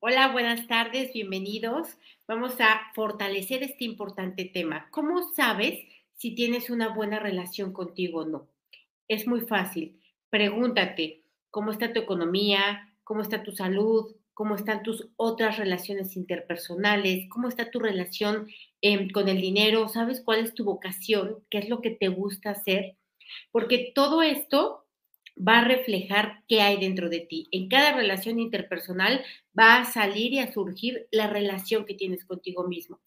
Hola, buenas tardes, bienvenidos. Vamos a fortalecer este importante tema. ¿Cómo sabes si tienes una buena relación contigo o no? Es muy fácil. Pregúntate, ¿cómo está tu economía? ¿Cómo está tu salud? ¿Cómo están tus otras relaciones interpersonales? ¿Cómo está tu relación eh, con el dinero? ¿Sabes cuál es tu vocación? ¿Qué es lo que te gusta hacer? Porque todo esto va a reflejar qué hay dentro de ti. En cada relación interpersonal va a salir y a surgir la relación que tienes contigo mismo.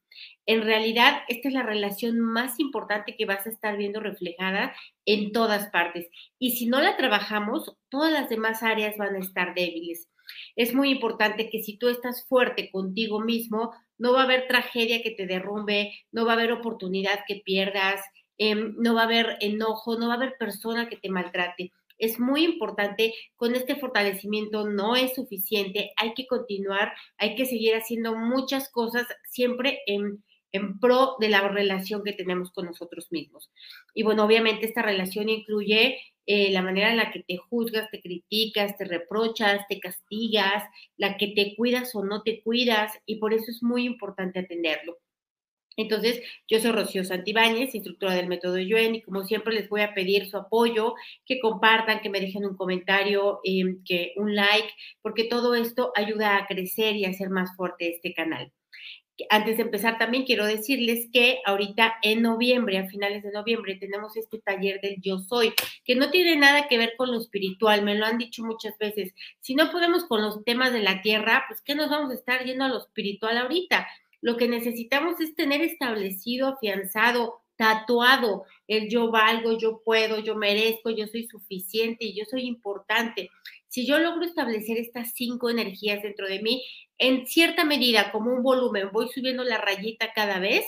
En realidad, esta es la relación más importante que vas a estar viendo reflejada en todas partes. Y si no la trabajamos, todas las demás áreas van a estar débiles. Es muy importante que si tú estás fuerte contigo mismo, no va a haber tragedia que te derrumbe, no va a haber oportunidad que pierdas, eh, no va a haber enojo, no va a haber persona que te maltrate es muy importante. Con este fortalecimiento no es suficiente, hay que continuar, hay que seguir haciendo muchas cosas siempre en, pro de la relación que tenemos con nosotros mismos. Y bueno, obviamente esta relación incluye eh, la manera en la que te juzgas, te criticas, te reprochas, te castigas, la que te cuidas o no te cuidas, y por eso es muy importante atenderlo. Entonces, yo soy Rocío Santibáñez, instructora del método Yuen, y como siempre les voy a pedir su apoyo, que compartan, que me dejen un comentario, eh, que un like, porque todo esto ayuda a crecer y a hacer más fuerte este canal. Antes de empezar, también quiero decirles que ahorita en noviembre, a finales de noviembre, tenemos este taller del Yo Soy, que no tiene nada que ver con lo espiritual, me lo han dicho muchas veces. Si no podemos con los temas de la tierra, pues ¿qué nos vamos a estar yendo a lo espiritual ahorita? Lo que necesitamos es tener establecido, afianzado, tatuado el yo valgo, yo puedo, yo merezco, yo soy suficiente, yo soy importante. Si yo logro establecer estas cinco energías dentro de mí, en cierta medida, como un volumen, voy subiendo la rayita cada vez,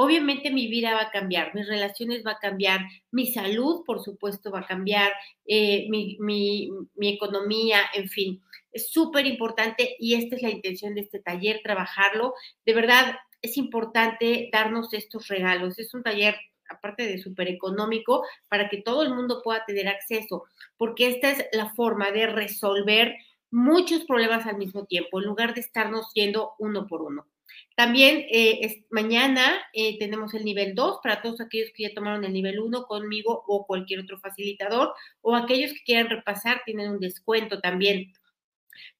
obviamente mi vida va a cambiar, mis relaciones va a cambiar, mi salud, por supuesto, va a cambiar, eh, mi, economía, en fin. Es súper importante y esta es la intención de este taller, trabajarlo. De verdad, es importante darnos estos regalos. Es un taller aparte de súper económico, para que todo el mundo pueda tener acceso, porque esta es la forma de resolver muchos problemas al mismo tiempo, en lugar de estarnos yendo uno por uno. También eh, mañana eh, tenemos el nivel 2 para todos aquellos que ya tomaron el nivel 1 conmigo o cualquier otro facilitador o aquellos que quieran repasar tienen un descuento también.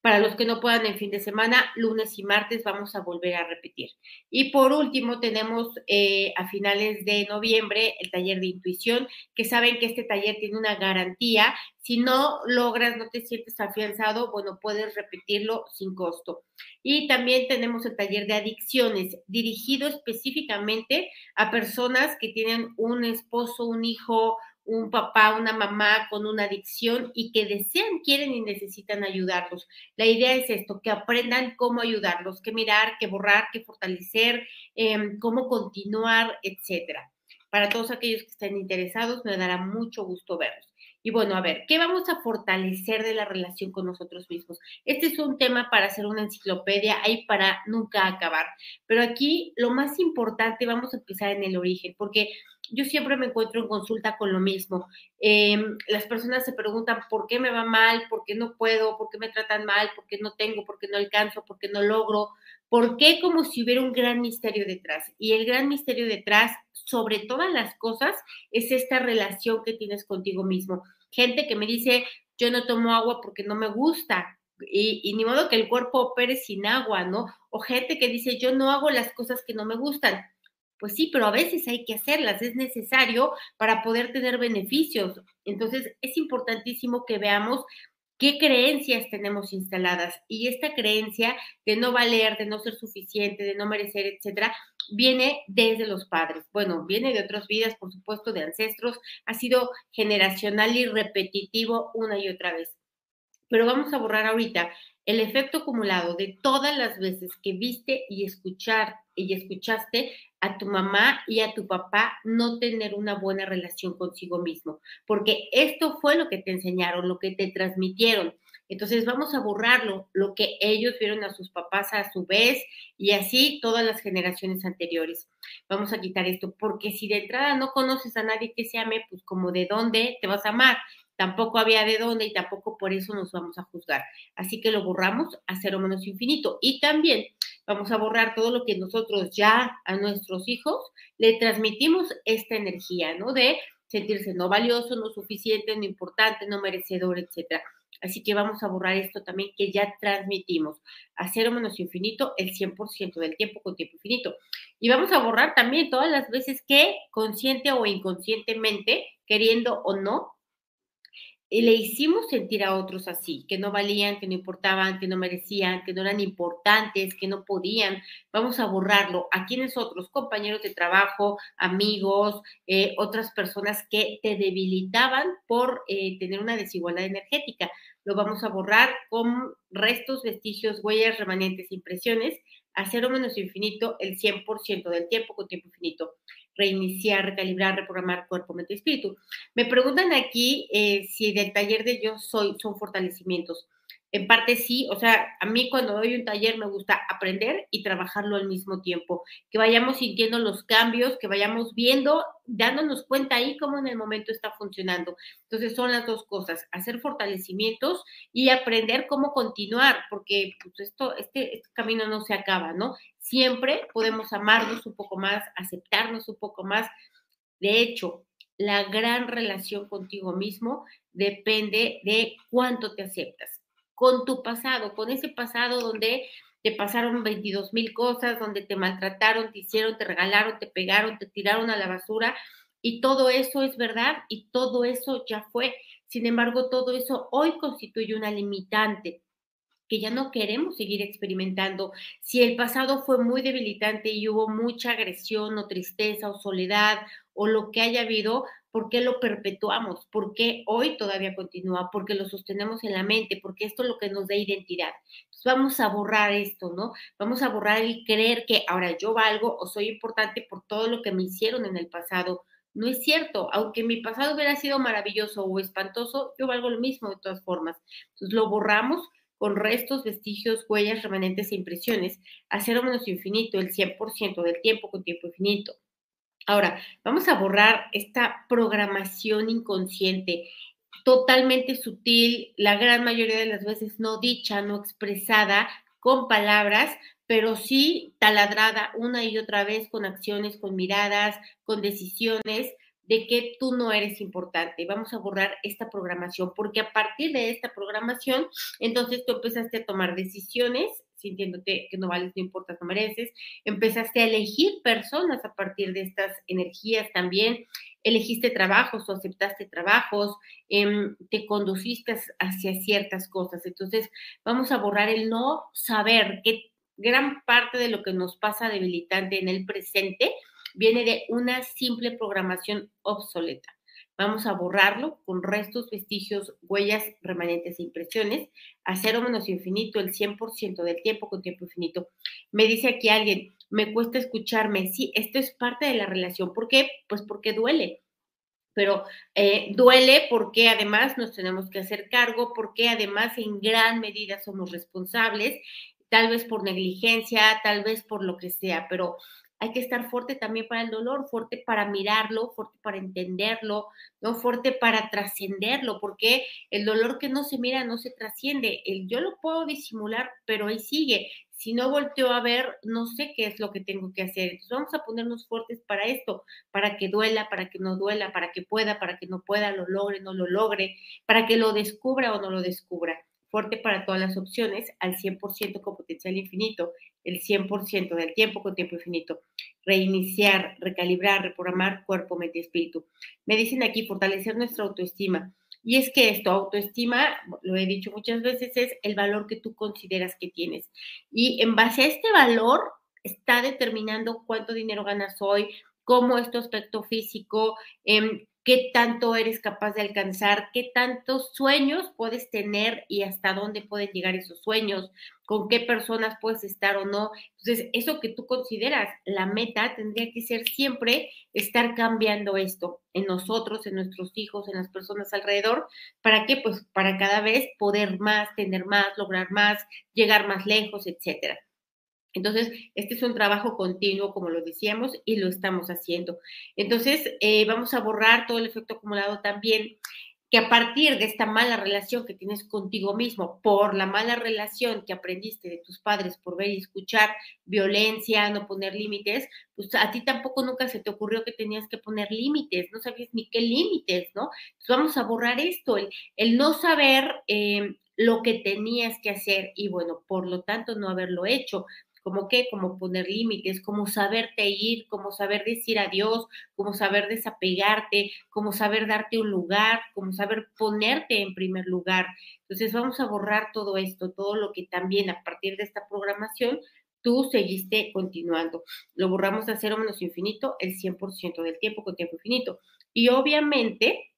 Para los que no puedan en fin de semana, lunes y martes vamos a volver a repetir. Y por último, tenemos eh, a finales de noviembre el taller de intuición, que saben que este taller tiene una garantía. Si no logras, no te sientes afianzado, bueno, puedes repetirlo sin costo. Y también tenemos el taller de adicciones, dirigido específicamente a personas que tienen un esposo, un hijo, un papá, una mamá con una adicción y que desean, quieren y necesitan ayudarlos. La idea es esto, que aprendan cómo ayudarlos, qué mirar, qué borrar, qué fortalecer, em, cómo continuar, etcétera. Para todos aquellos que estén interesados, me dará mucho gusto verlos. Y bueno, a ver, ¿qué vamos a fortalecer de la relación con nosotros mismos? Este es un tema para hacer una enciclopedia, ahí para nunca acabar. Pero aquí lo más importante, vamos a empezar en el origen, porque yo siempre me encuentro en consulta con lo mismo. Em, las personas se preguntan por qué me va mal, por qué no puedo, por qué me tratan mal, por qué no tengo, por qué no alcanzo, por qué no logro, por qué como si hubiera un gran misterio detrás. Y el gran misterio detrás, sobre todas las cosas, es esta relación que tienes contigo mismo. Gente que me dice, yo no tomo agua porque no me gusta, y, y, ni modo que el cuerpo opere sin agua, ¿no? O gente que dice, yo no hago las cosas que no me gustan. Pues sí, pero a veces hay que hacerlas, es necesario para poder tener beneficios. Entonces, es importantísimo que veamos qué creencias tenemos instaladas y esta creencia de no valer, de no ser suficiente, de no merecer, etcétera, viene desde los padres. Bueno, viene de otras vidas, por supuesto, de ancestros, ha sido generacional y repetitivo una y otra vez. Pero vamos a borrar ahorita el efecto acumulado de todas las veces que viste y escuchar y escuchaste a tu mamá y a tu papá no tener una buena relación consigo mismo, porque esto fue lo que te enseñaron, lo que te transmitieron. Entonces vamos a borrarlo, lo que ellos vieron a sus papás a su vez y así todas las generaciones anteriores. Vamos a quitar esto, porque si de entrada no conoces a nadie que se ame, pues como de dónde te vas a amar. Tampoco había de dónde y tampoco por eso nos vamos a juzgar. Así que lo borramos a cero menos infinito. Y también vamos a borrar todo lo que nosotros ya a nuestros hijos le transmitimos esta energía, ¿no? De sentirse no valioso, no suficiente, no importante, no merecedor, etcétera. Así que vamos a borrar esto también que ya transmitimos a cero menos infinito el 100% del tiempo con tiempo infinito. Y vamos a borrar también todas las veces que consciente o inconscientemente, queriendo o no, y le hicimos sentir a otros así, que no valían, que no importaban, que no merecían, que no eran importantes, que no podían. Vamos a borrarlo. ¿A quiénes otros? Compañeros de trabajo, amigos, eh, otras personas que te debilitaban por eh, tener una desigualdad energética. Lo vamos a borrar con restos, vestigios, huellas, remanentes, impresiones, a cero menos infinito el 100% del tiempo con tiempo infinito reiniciar, recalibrar, reprogramar cuerpo, mente y espíritu. Me preguntan aquí eh, si del taller de yo soy son fortalecimientos. En parte sí, o sea, a mí cuando doy un taller me gusta aprender y trabajarlo al mismo tiempo, que vayamos sintiendo los cambios, que vayamos viendo, dándonos cuenta ahí cómo en el momento está funcionando. Entonces son las dos cosas, hacer fortalecimientos y aprender cómo continuar, porque pues, esto, este, este camino no se acaba, ¿no? Siempre podemos amarnos un poco más, aceptarnos un poco más. De hecho, la gran relación contigo mismo depende de cuánto te aceptas con tu pasado, con ese pasado donde te pasaron 22 mil cosas, donde te maltrataron, te hicieron, te regalaron, te pegaron, te tiraron a la basura. Y todo eso es verdad y todo eso ya fue. Sin embargo, todo eso hoy constituye una limitante que ya no queremos seguir experimentando. Si el pasado fue muy debilitante y hubo mucha agresión o tristeza o soledad o lo que haya habido, ¿por qué lo perpetuamos? ¿Por qué hoy todavía continúa? Porque lo sostenemos en la mente, porque esto es lo que nos da identidad. Vamos a borrar esto, ¿no? Vamos a borrar el creer que ahora yo valgo o soy importante por todo lo que me hicieron en el pasado. No es cierto, aunque mi pasado hubiera sido maravilloso o espantoso, yo valgo lo mismo de todas formas. Entonces lo borramos con restos, vestigios, huellas, remanentes e impresiones, a cero menos infinito, el 100% del tiempo con tiempo infinito. Ahora, vamos a borrar esta programación inconsciente, totalmente sutil, la gran mayoría de las veces no dicha, no expresada con palabras, pero sí taladrada una y otra vez con acciones, con miradas, con decisiones de que tú no eres importante. Vamos a borrar esta programación, porque a partir de esta programación, entonces tú empezaste a tomar decisiones sintiéndote que no vales, no importas, no mereces. Empezaste a elegir personas a partir de estas energías también. Elegiste trabajos o aceptaste trabajos, em, te conduciste hacia ciertas cosas. Entonces, vamos a borrar el no saber que gran parte de lo que nos pasa debilitante en el presente viene de una simple programación obsoleta. Vamos a borrarlo con restos, vestigios, huellas, remanentes e impresiones a cero menos infinito el 100% del tiempo con tiempo infinito. Me dice aquí alguien, me cuesta escucharme. Sí, esto es parte de la relación. ¿Por qué? Pues porque duele. Pero eh, duele porque además nos tenemos que hacer cargo, porque además en gran medida somos responsables, tal vez por negligencia, tal vez por lo que sea, pero hay que estar fuerte también para el dolor, fuerte para mirarlo, fuerte para entenderlo, no fuerte para trascenderlo, porque el dolor que no se mira no se trasciende. El yo lo puedo disimular, pero ahí sigue. Si no volteo a ver, no sé qué es lo que tengo que hacer. Entonces vamos a ponernos fuertes para esto, para que duela, para que no duela, para que pueda, para que no pueda, lo logre, no lo logre, para que lo descubra o no lo descubra fuerte para todas las opciones, al 100% con potencial infinito, el 100% del tiempo con tiempo infinito. Reiniciar, recalibrar, reprogramar cuerpo, mente y espíritu. Me dicen aquí fortalecer nuestra autoestima. Y es que esto, autoestima, lo he dicho muchas veces, es el valor que tú consideras que tienes. Y en base a este valor está determinando cuánto dinero ganas hoy, cómo es tu aspecto físico, eh, qué tanto eres capaz de alcanzar, qué tantos sueños puedes tener y hasta dónde pueden llegar esos sueños, con qué personas puedes estar o no. Entonces, eso que tú consideras la meta tendría que ser siempre estar cambiando esto en nosotros, en nuestros hijos, en las personas alrededor. ¿Para qué? Pues para cada vez poder más, tener más, lograr más, llegar más lejos, etcétera. Entonces, este es un trabajo continuo, como lo decíamos, y lo estamos haciendo. Entonces, eh, vamos a borrar todo el efecto acumulado también. que a partir de esta mala relación que tienes contigo mismo, por la mala relación que aprendiste de tus padres por ver y escuchar violencia, no poner límites, pues a ti tampoco nunca se te ocurrió que tenías que poner límites, no sabías ni qué límites, ¿no? Entonces vamos a borrar esto, el, no saber eh, lo que tenías que hacer y bueno, por lo tanto no haberlo hecho como qué, como poner límites, como saberte ir, como saber decir adiós, como saber desapegarte, como saber darte un lugar, como saber ponerte en primer lugar. Entonces vamos a borrar todo esto, todo lo que también a partir de esta programación tú seguiste continuando. Lo borramos a cero menos infinito el 100% del tiempo con tiempo infinito. Y obviamente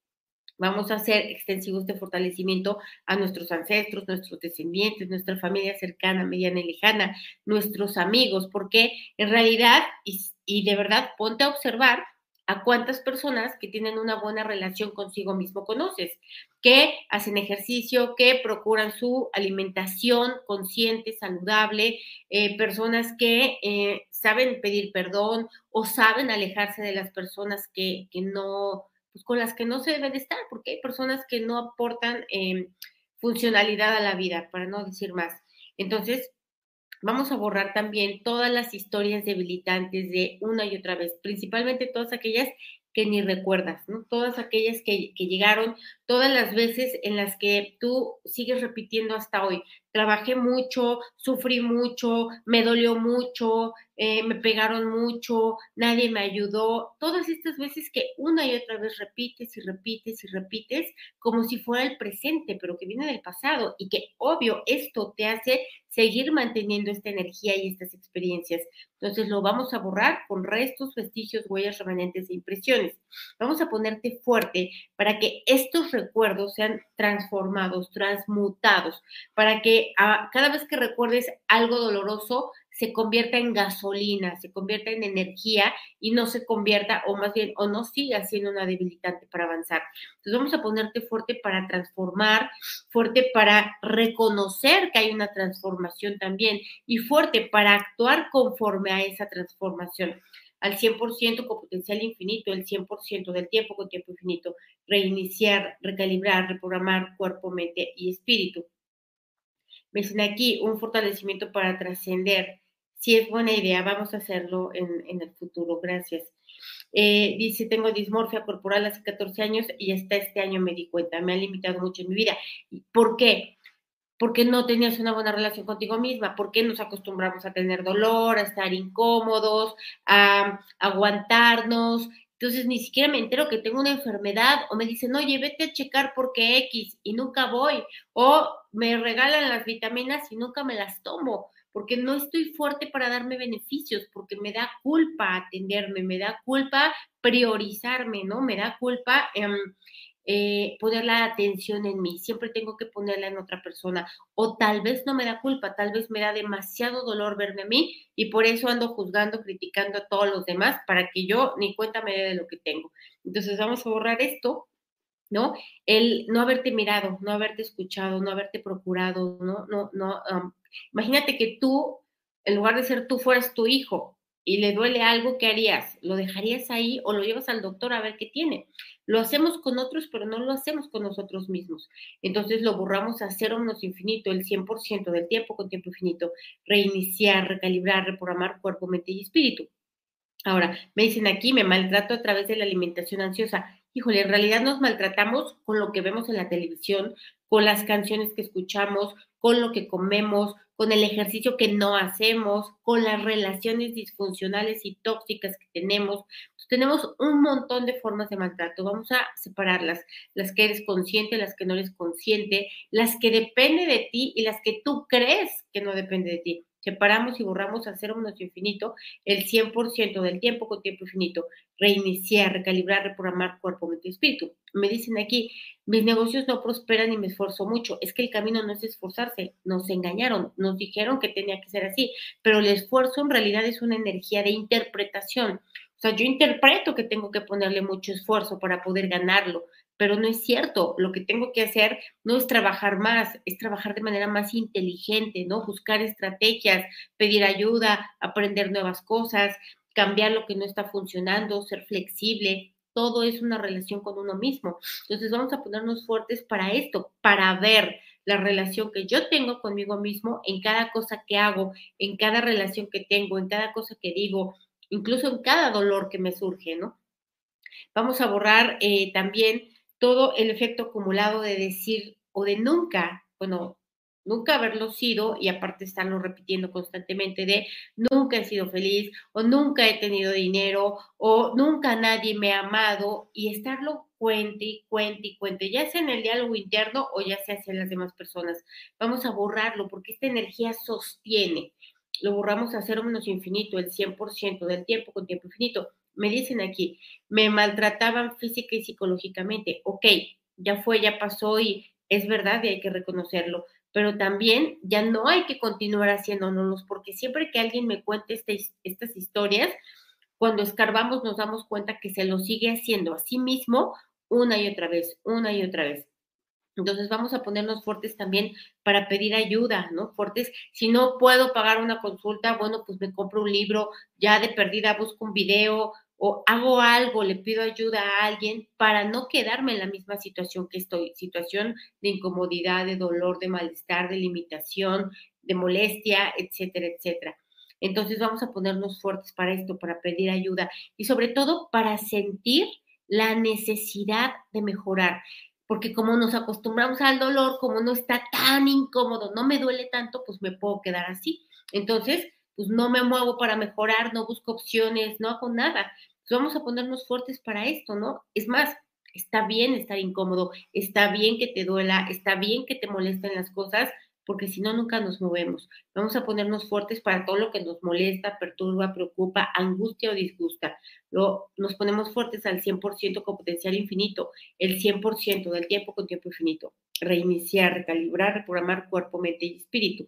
Vamos a hacer extensivos de fortalecimiento a nuestros ancestros, nuestros descendientes, nuestra familia cercana, mediana y lejana, nuestros amigos, porque en realidad, y, de verdad, ponte a observar a cuántas personas que tienen una buena relación consigo mismo conoces, que hacen ejercicio, que procuran su alimentación consciente, saludable, eh, personas que eh, saben pedir perdón o saben alejarse de las personas que, que no pues, con las que no se deben estar, porque hay personas que no aportan em, funcionalidad a la vida, para no decir más. Entonces, vamos a borrar también todas las historias debilitantes de una y otra vez, principalmente todas aquellas que ni recuerdas, ¿no? Todas aquellas que, que, llegaron, todas las veces en las que tú sigues repitiendo hasta hoy, trabajé mucho, sufrí mucho, me dolió mucho, eh, me pegaron mucho, nadie me ayudó. Todas estas veces que una y otra vez repites y repites y repites como si fuera el presente, pero que viene del pasado y que obvio esto te hace seguir manteniendo esta energía y estas experiencias. Entonces lo vamos a borrar con restos, vestigios, huellas, remanentes e impresiones. Vamos a ponerte fuerte para que estos recuerdos sean transformados, transmutados, para que cada vez que recuerdes algo doloroso, se convierta en gasolina, se convierta en energía y no se convierta, o más bien, o no siga siendo una debilitante para avanzar. Entonces vamos a ponerte fuerte para transformar, fuerte para reconocer que hay una transformación también y fuerte para actuar conforme a esa transformación al 100% con potencial infinito, el 100% del tiempo con tiempo infinito, reiniciar, recalibrar, reprogramar cuerpo, mente y espíritu. Me dicen aquí un fortalecimiento para trascender. Si es buena idea, vamos a hacerlo en, el futuro. Gracias. Eh, dice, tengo dismorfia corporal hace 14 años y hasta este año me di cuenta. Me ha limitado mucho en mi vida. ¿Por qué? Porque no tenías una buena relación contigo misma. ¿Por qué nos acostumbramos a tener dolor, a estar incómodos, a aguantarnos? Entonces ni siquiera me entero que tengo una enfermedad o me dicen, oye, vete a checar porque X y nunca voy. O me regalan las vitaminas y nunca me las tomo porque no estoy fuerte para darme beneficios, porque me da culpa atenderme, me da culpa priorizarme, ¿no? Me da culpa em, eh, poner la atención en mí, siempre tengo que ponerla en otra persona. O tal vez no me da culpa, tal vez me da demasiado dolor verme a mí y por eso ando juzgando, criticando a todos los demás para que yo ni cuenta me dé de lo que tengo. Entonces vamos a borrar esto, ¿no? El no haberte mirado, no haberte escuchado, no haberte procurado, no, no, no. imagínate que tú, en lugar de ser tú, fueras tu hijo y le duele algo, ¿qué harías? ¿Lo dejarías ahí o lo llevas al doctor a ver qué tiene? Lo hacemos con otros, pero no lo hacemos con nosotros mismos. Entonces lo borramos a cero menos infinito, el 100% del tiempo con tiempo infinito. Reiniciar, recalibrar, reprogramar cuerpo, mente y espíritu. Ahora, me dicen aquí, me maltrato a través de la alimentación ansiosa. Híjole, en realidad nos maltratamos con lo que vemos en la televisión, con las canciones que escuchamos, con lo que comemos, con el ejercicio que no hacemos, con las relaciones disfuncionales y tóxicas que tenemos. tenemos un montón de formas de maltrato. Vamos a separarlas, las que eres consciente, las que no eres consciente, las que depende de ti y las que tú crees que no depende de ti separamos y borramos a cero menos infinito el 100% del tiempo con tiempo infinito, reiniciar, recalibrar, reprogramar cuerpo, mente y espíritu. Me dicen aquí, mis negocios no prosperan y me esfuerzo mucho. Es que el camino no es esforzarse, nos engañaron, nos dijeron que tenía que ser así, pero el esfuerzo en realidad es una energía de interpretación. O sea, yo interpreto que tengo que ponerle mucho esfuerzo para poder ganarlo, pero no es cierto. Lo que tengo que hacer no es trabajar más, es trabajar de manera más inteligente, ¿no? Buscar estrategias, pedir ayuda, aprender nuevas cosas, cambiar lo que no está funcionando, ser flexible, todo es una relación con uno mismo. Entonces vamos a ponernos fuertes para esto, para ver la relación que yo tengo conmigo mismo en cada cosa que hago, en cada relación que tengo, en cada cosa que digo, incluso en cada dolor que me surge, ¿no? Vamos a borrar eh, también todo el efecto acumulado de decir o de nunca, bueno, nunca haberlo sido y aparte estarlo repitiendo constantemente de nunca he sido feliz o nunca he tenido dinero o nunca nadie me ha amado y estarlo cuente y cuente y cuente, ya sea en el diálogo interno o ya sea hacia las demás personas. Vamos a borrarlo porque esta energía sostiene. Lo borramos a cero menos infinito, el 100% del tiempo con tiempo infinito. Me dicen aquí, me maltrataban física y psicológicamente. Ok, ya fue, ya pasó y es verdad y hay que reconocerlo pero también ya no hay que continuar haciéndonos, porque siempre que alguien me cuente estas historias, cuando escarbamos nos damos cuenta que se lo sigue haciendo a sí mismo una y otra vez, una y otra vez. Entonces vamos a ponernos fuertes también para pedir ayuda, ¿no? Fuertes, si no puedo pagar una consulta, bueno, pues me compro un libro, ya de perdida busco un video, o hago algo, le pido ayuda a alguien para no quedarme en la misma situación que estoy, situación de incomodidad, de dolor, de malestar, de limitación, de molestia, etcétera, etcétera. Entonces vamos a ponernos fuertes para esto, para pedir ayuda y sobre todo para sentir la necesidad de mejorar, porque como nos acostumbramos al dolor, como no está tan incómodo, no me duele tanto, pues me puedo quedar así. Entonces, pues no me muevo para mejorar, no busco opciones, no hago nada vamos a ponernos fuertes para esto, ¿no? Es más, está bien estar incómodo, está bien que te duela, está bien que te molesten las cosas, porque si no, nunca nos movemos. Vamos a ponernos fuertes para todo lo que nos molesta, perturba, preocupa, angustia o disgusta. Lo, nos ponemos fuertes al 100% con potencial infinito, el 100% del tiempo con tiempo infinito. Reiniciar, recalibrar, reprogramar cuerpo, mente y espíritu.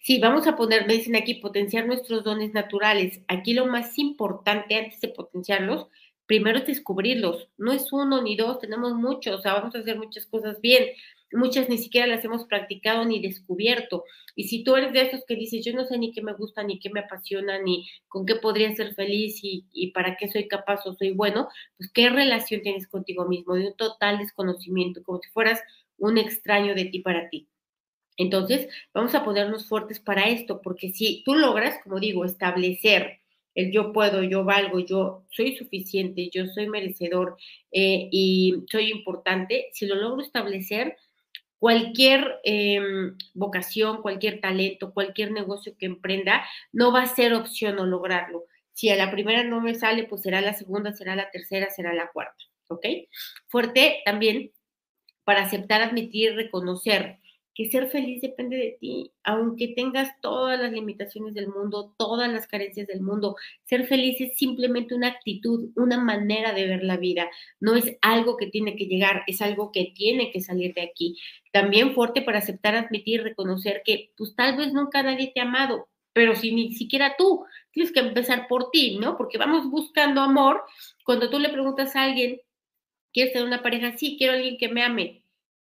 Sí, vamos a poner, me dicen aquí, potenciar nuestros dones naturales. Aquí lo más importante antes de potenciarlos, primero es descubrirlos. No es uno ni dos, tenemos muchos, o sea, vamos a hacer muchas cosas bien. Muchas ni siquiera las hemos practicado ni descubierto. Y si tú eres de estos que dices, yo no sé ni qué me gusta, ni qué me apasiona, ni con qué podría ser feliz y, y para qué soy capaz o soy bueno, pues qué relación tienes contigo mismo, de un total desconocimiento, como si fueras un extraño de ti para ti. Entonces, vamos a ponernos fuertes para esto, porque si tú logras, como digo, establecer el yo puedo, yo valgo, yo soy suficiente, yo soy merecedor eh, y soy importante, si lo logro establecer, cualquier em, vocación, cualquier talento, cualquier negocio que emprenda, no va a ser opción no lograrlo. Si a la primera no me sale, pues será la segunda, será la tercera, será la cuarta, ¿ok? Fuerte también para aceptar, admitir, reconocer que ser feliz depende de ti, aunque tengas todas las limitaciones del mundo, todas las carencias del mundo. Ser feliz es simplemente una actitud, una manera de ver la vida. No es algo que tiene que llegar, es algo que tiene que salir de aquí. También fuerte para aceptar, admitir, reconocer que pues tal vez nunca nadie te ha amado, pero si ni siquiera tú tienes que empezar por ti, ¿no? Porque vamos buscando amor. Cuando tú le preguntas a alguien, ¿quieres tener una pareja? Sí, quiero a alguien que me ame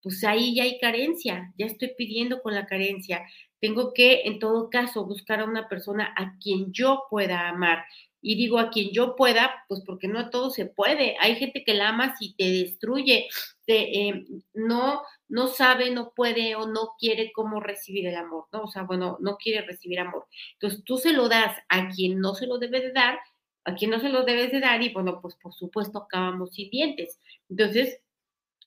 pues ahí ya hay carencia, ya estoy pidiendo con la carencia. Tengo que, en todo caso, buscar a una persona a quien yo pueda amar. Y digo a quien yo pueda, pues porque no a todo se puede. Hay gente que la ama y te destruye, te, eh, no, no sabe, no puede o no quiere cómo recibir el amor, ¿no? O sea, bueno, no quiere recibir amor. Entonces tú se lo das a quien no se lo debe de dar, a quien no se lo debes de dar y bueno, pues por supuesto acabamos sin dientes. Entonces,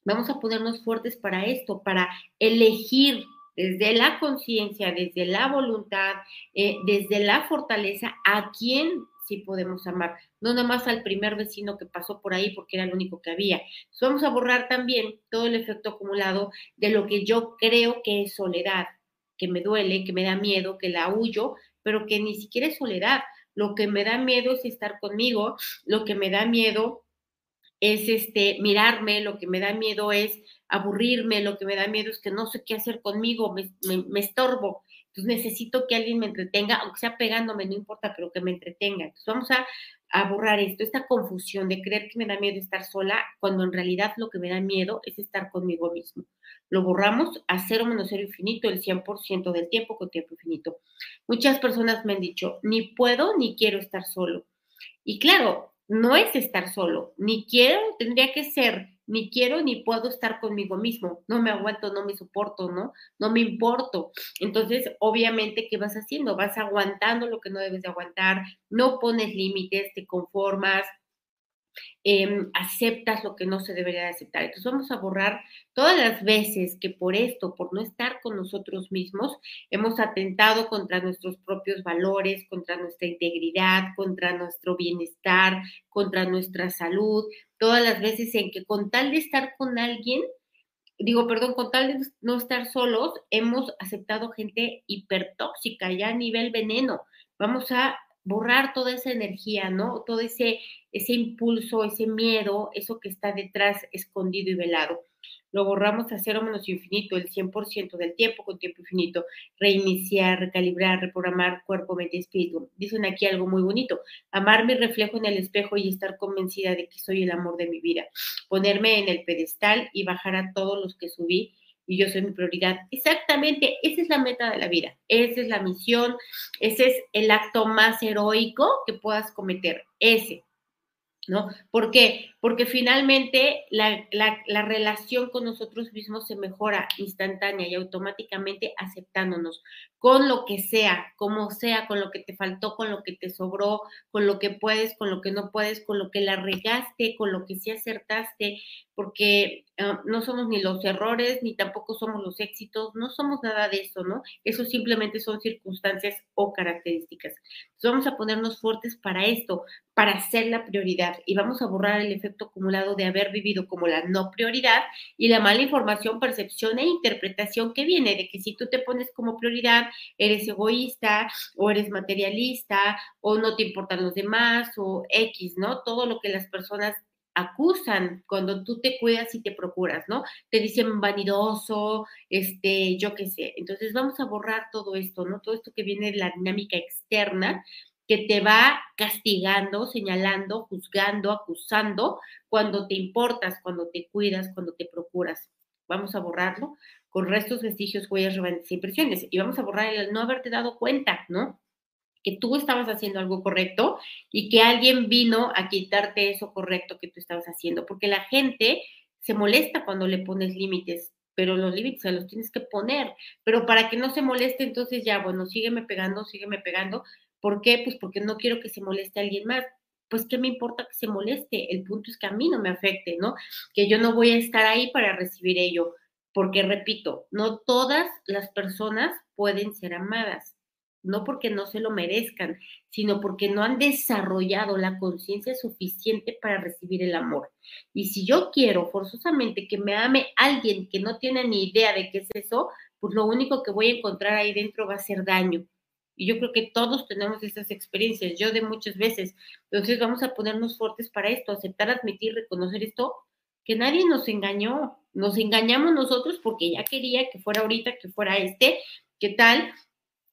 Vamos a ponernos fuertes para esto, para elegir desde la conciencia, desde la voluntad, eh, desde la fortaleza, a quién sí podemos amar, no nada más al primer vecino que pasó por ahí porque era el único que había. vamos a borrar también todo el efecto acumulado de lo que yo creo que es soledad, que me duele, que me da miedo, que la huyo, pero que ni siquiera es soledad. Lo que me da miedo es estar conmigo, lo que me da miedo es este, mirarme, lo que me da miedo es aburrirme, lo que me da miedo es que no sé qué hacer conmigo, me, estorbo. Entonces necesito que alguien me entretenga, aunque sea pegándome, no importa, pero que me entretenga. Entonces vamos a, a borrar esto, esta confusión de creer que me da miedo estar sola, cuando en realidad lo que me da miedo es estar conmigo mismo. Lo borramos a cero menos cero infinito el 100% del tiempo con tiempo infinito. Muchas personas me han dicho, ni puedo ni quiero estar solo. Y claro, no es estar solo, ni quiero, tendría que ser, ni quiero ni puedo estar conmigo mismo, no me aguanto, no me soporto, ¿no? No me importo. Entonces, obviamente, ¿qué vas haciendo? Vas aguantando lo que no debes de aguantar, no pones límites, te conformas, Em, aceptas lo que no se debería de aceptar. Entonces vamos a borrar todas las veces que por esto, por no estar con nosotros mismos, hemos atentado contra nuestros propios valores, contra nuestra integridad, contra nuestro bienestar, contra nuestra salud, todas las veces en que con tal de estar con alguien, digo, perdón, con tal de no estar solos, hemos aceptado gente hipertóxica, ya a nivel veneno. Vamos a borrar toda esa energía, ¿no? Todo ese, ese impulso, ese miedo, eso que está detrás escondido y velado. Lo borramos a cero menos infinito, el 100% del tiempo con tiempo infinito. Reiniciar, recalibrar, reprogramar cuerpo, mente y espíritu. Dicen aquí algo muy bonito. Amar mi reflejo en el espejo y estar convencida de que soy el amor de mi vida. Ponerme en el pedestal y bajar a todos los que subí y yo soy mi prioridad. Exactamente, esa es la meta de la vida, esa es la misión, ese es el acto más heroico que puedas cometer, ese. ¿No? ¿Por qué? Porque finalmente la, relación con nosotros mismos se mejora instantánea y automáticamente aceptándonos con lo que sea, como sea, con lo que te faltó, con lo que te sobró, con lo que puedes, con lo que no puedes, con lo que la regaste, con lo que sí acertaste, porque ah, no somos ni los errores, ni tampoco somos los éxitos, no somos nada de eso, ¿no? Eso simplemente son circunstancias o características. Entonces vamos a ponernos fuertes para esto, para ser la prioridad y vamos a borrar el efecto acumulado de haber vivido como la no prioridad y la mala información, percepción e interpretación que viene de que si tú te pones como prioridad, eres egoísta o eres materialista o no te importan los demás o X, ¿no? Todo lo que las personas acusan cuando tú te cuidas y te procuras, ¿no? Te dicen vanidoso, este, yo qué sé. Entonces vamos a borrar todo esto, ¿no? Todo esto que viene de la dinámica externa que te va castigando, señalando, juzgando, acusando cuando te importas, cuando te cuidas, cuando te procuras. Vamos a borrarlo con restos, vestigios, huellas, remanentes e impresiones. Y vamos a borrar el no haberte dado cuenta, ¿no? Que tú estabas haciendo algo correcto y que alguien vino a quitarte eso correcto que tú estabas haciendo. Porque la gente se molesta cuando le pones límites, pero los límites se los tienes que poner. Pero para que no se moleste, entonces ya, bueno, sígueme pegando, sígueme pegando. ¿Por qué? Pues porque no quiero que se moleste a alguien más pues qué me importa que se moleste, el punto es que a mí no me afecte, ¿no? Que yo no voy a estar ahí para recibir ello porque repito, no todas las personas pueden ser amadas, no porque no se lo merezcan, sino porque no han desarrollado la conciencia suficiente para recibir el amor. Y si yo quiero forzosamente que me ame alguien que no tiene ni idea de qué es eso, pues lo único que voy a encontrar ahí dentro va a ser daño. Y yo creo que todos tenemos esas experiencias, yo de muchas veces. Entonces vamos a ponernos fuertes para esto, aceptar, admitir, reconocer esto, que nadie nos engañó, nos engañamos nosotros porque ya quería que fuera ahorita, que fuera este, ¿qué tal?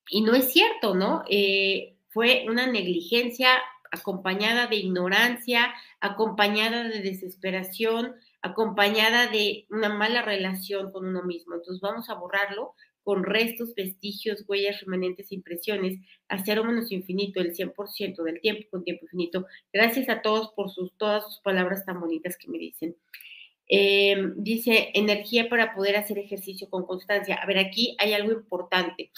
Y no es cierto, ¿no? Eh, fue una negligencia acompañada de ignorancia, acompañada de desesperación, acompañada de una mala relación con uno mismo. Entonces vamos a borrarlo con restos, vestigios, huellas, remanentes, impresiones, a cero menos infinito, el 100% del tiempo con tiempo infinito. Gracias a todos por sus, todas sus palabras tan bonitas que me dicen. Eh, dice, energía para poder hacer ejercicio con constancia. A ver, aquí hay algo importante.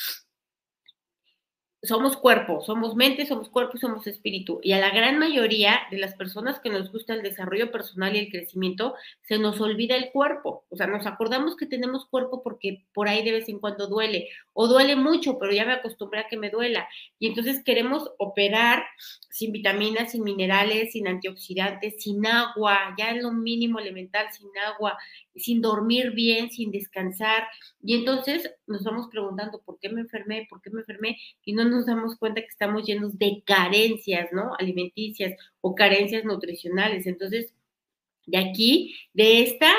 Somos cuerpo, somos mente, somos cuerpo y somos espíritu. Y a la gran mayoría de las personas que nos gusta el desarrollo personal y el crecimiento, se nos olvida el cuerpo. O sea, nos acordamos que tenemos cuerpo porque por ahí de vez en cuando duele. O duele mucho, pero ya me acostumbré a que me duela. Y entonces queremos operar sin vitaminas, sin minerales, sin antioxidantes, sin agua, ya en lo mínimo elemental, sin agua, sin dormir bien, sin descansar. Y entonces nos vamos preguntando, ¿por qué me enfermé? ¿Por qué me enfermé? Y no nos damos cuenta que estamos llenos de carencias, ¿no? Alimenticias o carencias nutricionales. Entonces, de aquí, de esta,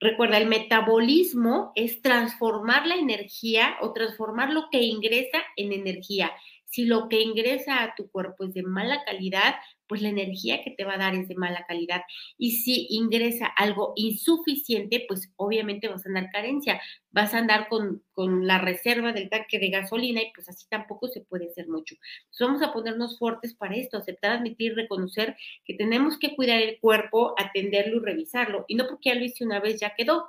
recuerda, el metabolismo es transformar la energía o transformar lo que ingresa en energía. Si lo que ingresa a tu cuerpo es de mala calidad, pues la energía que te va a dar es de mala calidad. Y si ingresa algo insuficiente, pues obviamente vas a andar carencia, vas a andar con, con la reserva del tanque de gasolina y pues así tampoco se puede hacer mucho. Entonces vamos a ponernos fuertes para esto, aceptar, admitir, reconocer que tenemos que cuidar el cuerpo, atenderlo y revisarlo. Y no porque ya lo hice una vez, ya quedó.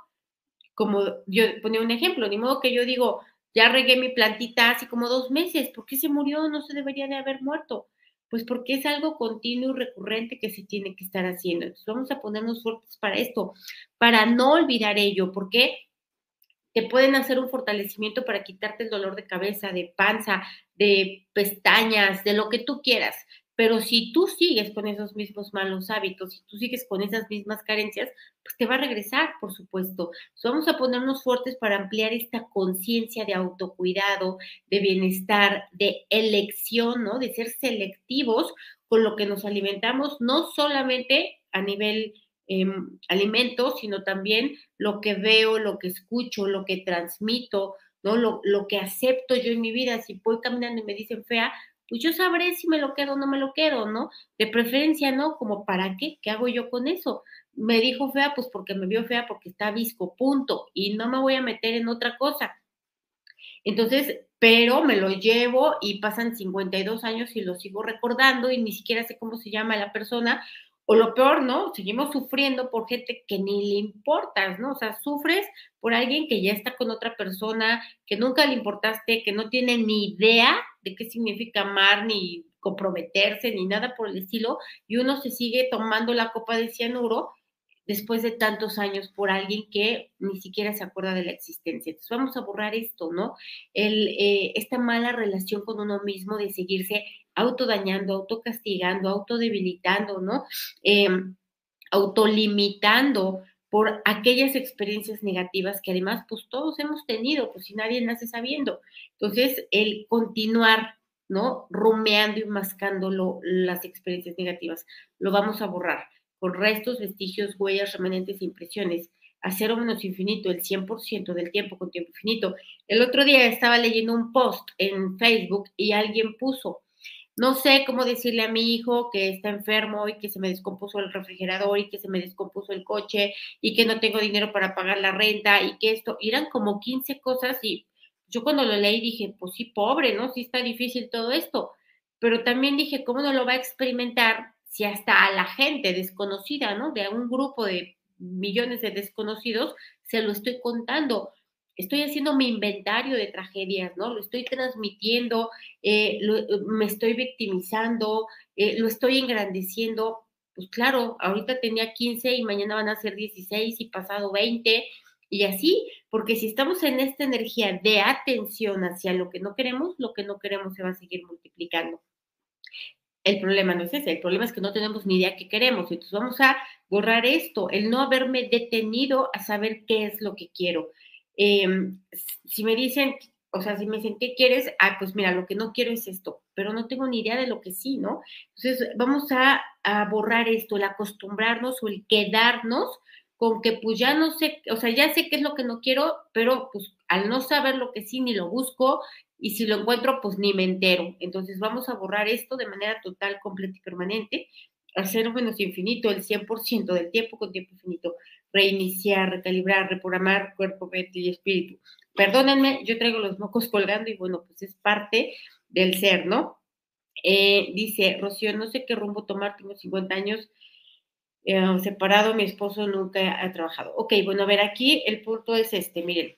Como yo ponía un ejemplo, ni modo que yo digo, ya regué mi plantita hace como dos meses, ¿por qué se murió? No se debería de haber muerto pues porque es algo continuo y recurrente que se tiene que estar haciendo. Entonces vamos a ponernos fuertes para esto, para no olvidar ello, porque te pueden hacer un fortalecimiento para quitarte el dolor de cabeza, de panza, de pestañas, de lo que tú quieras. Pero si tú sigues con esos mismos malos hábitos, si tú sigues con esas mismas carencias, pues te va a regresar, por supuesto. vamos a ponernos fuertes para ampliar esta conciencia de autocuidado, de bienestar, de elección, ¿no? De ser selectivos con lo que nos alimentamos, no solamente a nivel eh, alimentos, sino también lo que veo, lo que escucho, lo que transmito, ¿no? Lo, lo que acepto yo en mi vida. Si voy caminando y me dicen fea, pues yo sabré si me lo quedo o no me lo quedo, ¿no? De preferencia, ¿no? Como para qué, ¿qué hago yo con eso? Me dijo fea, pues porque me vio fea, porque está visco, punto, y no me voy a meter en otra cosa. Entonces, pero me lo llevo y pasan 52 años y lo sigo recordando y ni siquiera sé cómo se llama la persona, o lo peor, ¿no? Seguimos sufriendo por gente que ni le importas, ¿no? O sea, sufres por alguien que ya está con otra persona, que nunca le importaste, que no tiene ni idea de qué significa amar, ni comprometerse, ni nada por el estilo, y uno se sigue tomando la copa de cianuro después de tantos años por alguien que ni siquiera se acuerda de la existencia. Entonces vamos a borrar esto, ¿no? El, eh, esta mala relación con uno mismo de seguirse autodañando, autocastigando, autodebilitando, ¿no? Eh, autolimitando por aquellas experiencias negativas que además pues todos hemos tenido, pues si nadie nace sabiendo. Entonces, el continuar, ¿no? Rumeando y mascando las experiencias negativas, lo vamos a borrar con restos, vestigios, huellas, remanentes e impresiones a cero menos infinito, el 100% del tiempo con tiempo infinito. El otro día estaba leyendo un post en Facebook y alguien puso, no sé cómo decirle a mi hijo que está enfermo y que se me descompuso el refrigerador y que se me descompuso el coche y que no tengo dinero para pagar la renta y que esto, eran como 15 cosas y yo cuando lo leí dije, pues sí, pobre, ¿no? Sí está difícil todo esto, pero también dije, ¿cómo no lo va a experimentar si hasta a la gente desconocida, ¿no? De un grupo de millones de desconocidos, se lo estoy contando estoy haciendo mi inventario de tragedias, ¿no? Lo estoy transmitiendo, eh, me estoy victimizando, eh, lo estoy engrandeciendo. Pues claro, ahorita tenía 15 y mañana van a ser 16 y pasado 20 y así, porque si estamos en esta energía de atención hacia lo que no queremos, lo que no queremos se va a seguir multiplicando. El problema no es ese, el problema es que no tenemos ni idea qué queremos. Entonces vamos a borrar esto, el no haberme detenido a saber qué es lo que quiero. Em, si me dicen, o sea, si me dicen, ¿qué quieres? Ah, pues mira, lo que no quiero es esto, pero no tengo ni idea de lo que sí, ¿no? Entonces, vamos a, borrar esto, el acostumbrarnos o el quedarnos con que pues ya no sé, o sea, ya sé qué es lo que no quiero, pero pues al no saber lo que sí, ni lo busco, y si lo encuentro, pues ni me entero. Entonces vamos a borrar esto de manera total, completa y permanente, hacer menos infinito, el 100% del tiempo con tiempo infinito reiniciar, recalibrar, reprogramar cuerpo, mente y espíritu. Perdónenme, yo traigo los mocos colgando y bueno, pues es parte del ser, ¿no? Eh, dice Rocío, no sé qué rumbo tomar, tengo 50 años eh, separado, mi esposo nunca ha trabajado. Ok, bueno, a ver, aquí el punto es este, miren,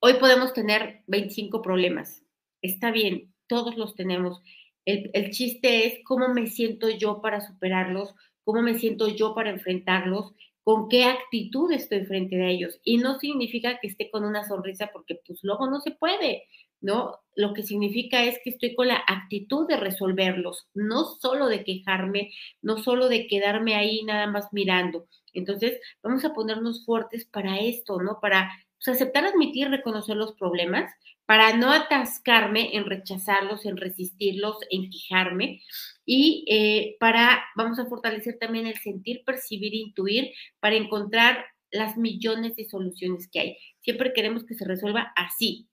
hoy podemos tener 25 problemas, está bien, todos los tenemos. El, el chiste es cómo me siento yo para superarlos, cómo me siento yo para enfrentarlos con qué actitud estoy frente a ellos. Y no significa que esté con una sonrisa porque pues luego no se puede, ¿no? Lo que significa es que estoy con la actitud de resolverlos, no solo de quejarme, no solo de quedarme ahí nada más mirando. Entonces, vamos a ponernos fuertes para esto, ¿no? Para pues, aceptar, admitir, reconocer los problemas, para no atascarme en rechazarlos, en resistirlos, en quejarme y eh, para, vamos a fortalecer también el sentir, percibir, intuir, para encontrar las millones de soluciones que hay. Siempre queremos que se resuelva así.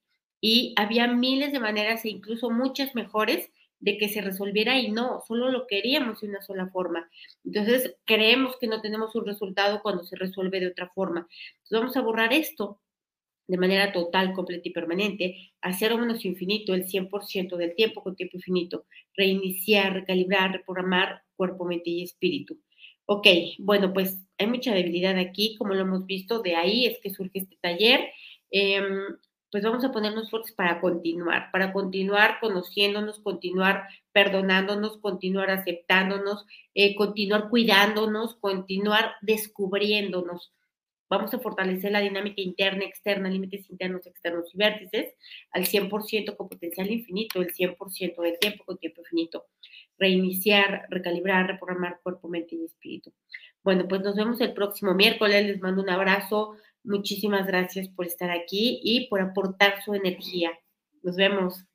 Y había miles de maneras e incluso muchas mejores de que se resolviera y no, solo lo queríamos de una sola forma. Entonces, creemos que no tenemos un resultado cuando se resuelve de otra forma. Entonces, vamos a borrar esto de manera total, completa y permanente, hacer cero menos infinito el 100% del tiempo con tiempo infinito, reiniciar, recalibrar, reprogramar cuerpo, mente y espíritu. Ok, bueno, pues hay mucha debilidad aquí, como lo hemos visto, de ahí es que surge este taller. Em, pues vamos a ponernos fuertes para continuar, para continuar conociéndonos, continuar perdonándonos, continuar aceptándonos, eh, continuar cuidándonos, continuar descubriéndonos. Vamos a fortalecer la dinámica interna, externa, límites internos, externos y vértices al 100% con potencial infinito, el 100% del tiempo con tiempo infinito. Reiniciar, recalibrar, reprogramar cuerpo, mente y espíritu. Bueno, pues nos vemos el próximo miércoles. Les mando un abrazo. Muchísimas gracias por estar aquí y por aportar su energía. Nos vemos.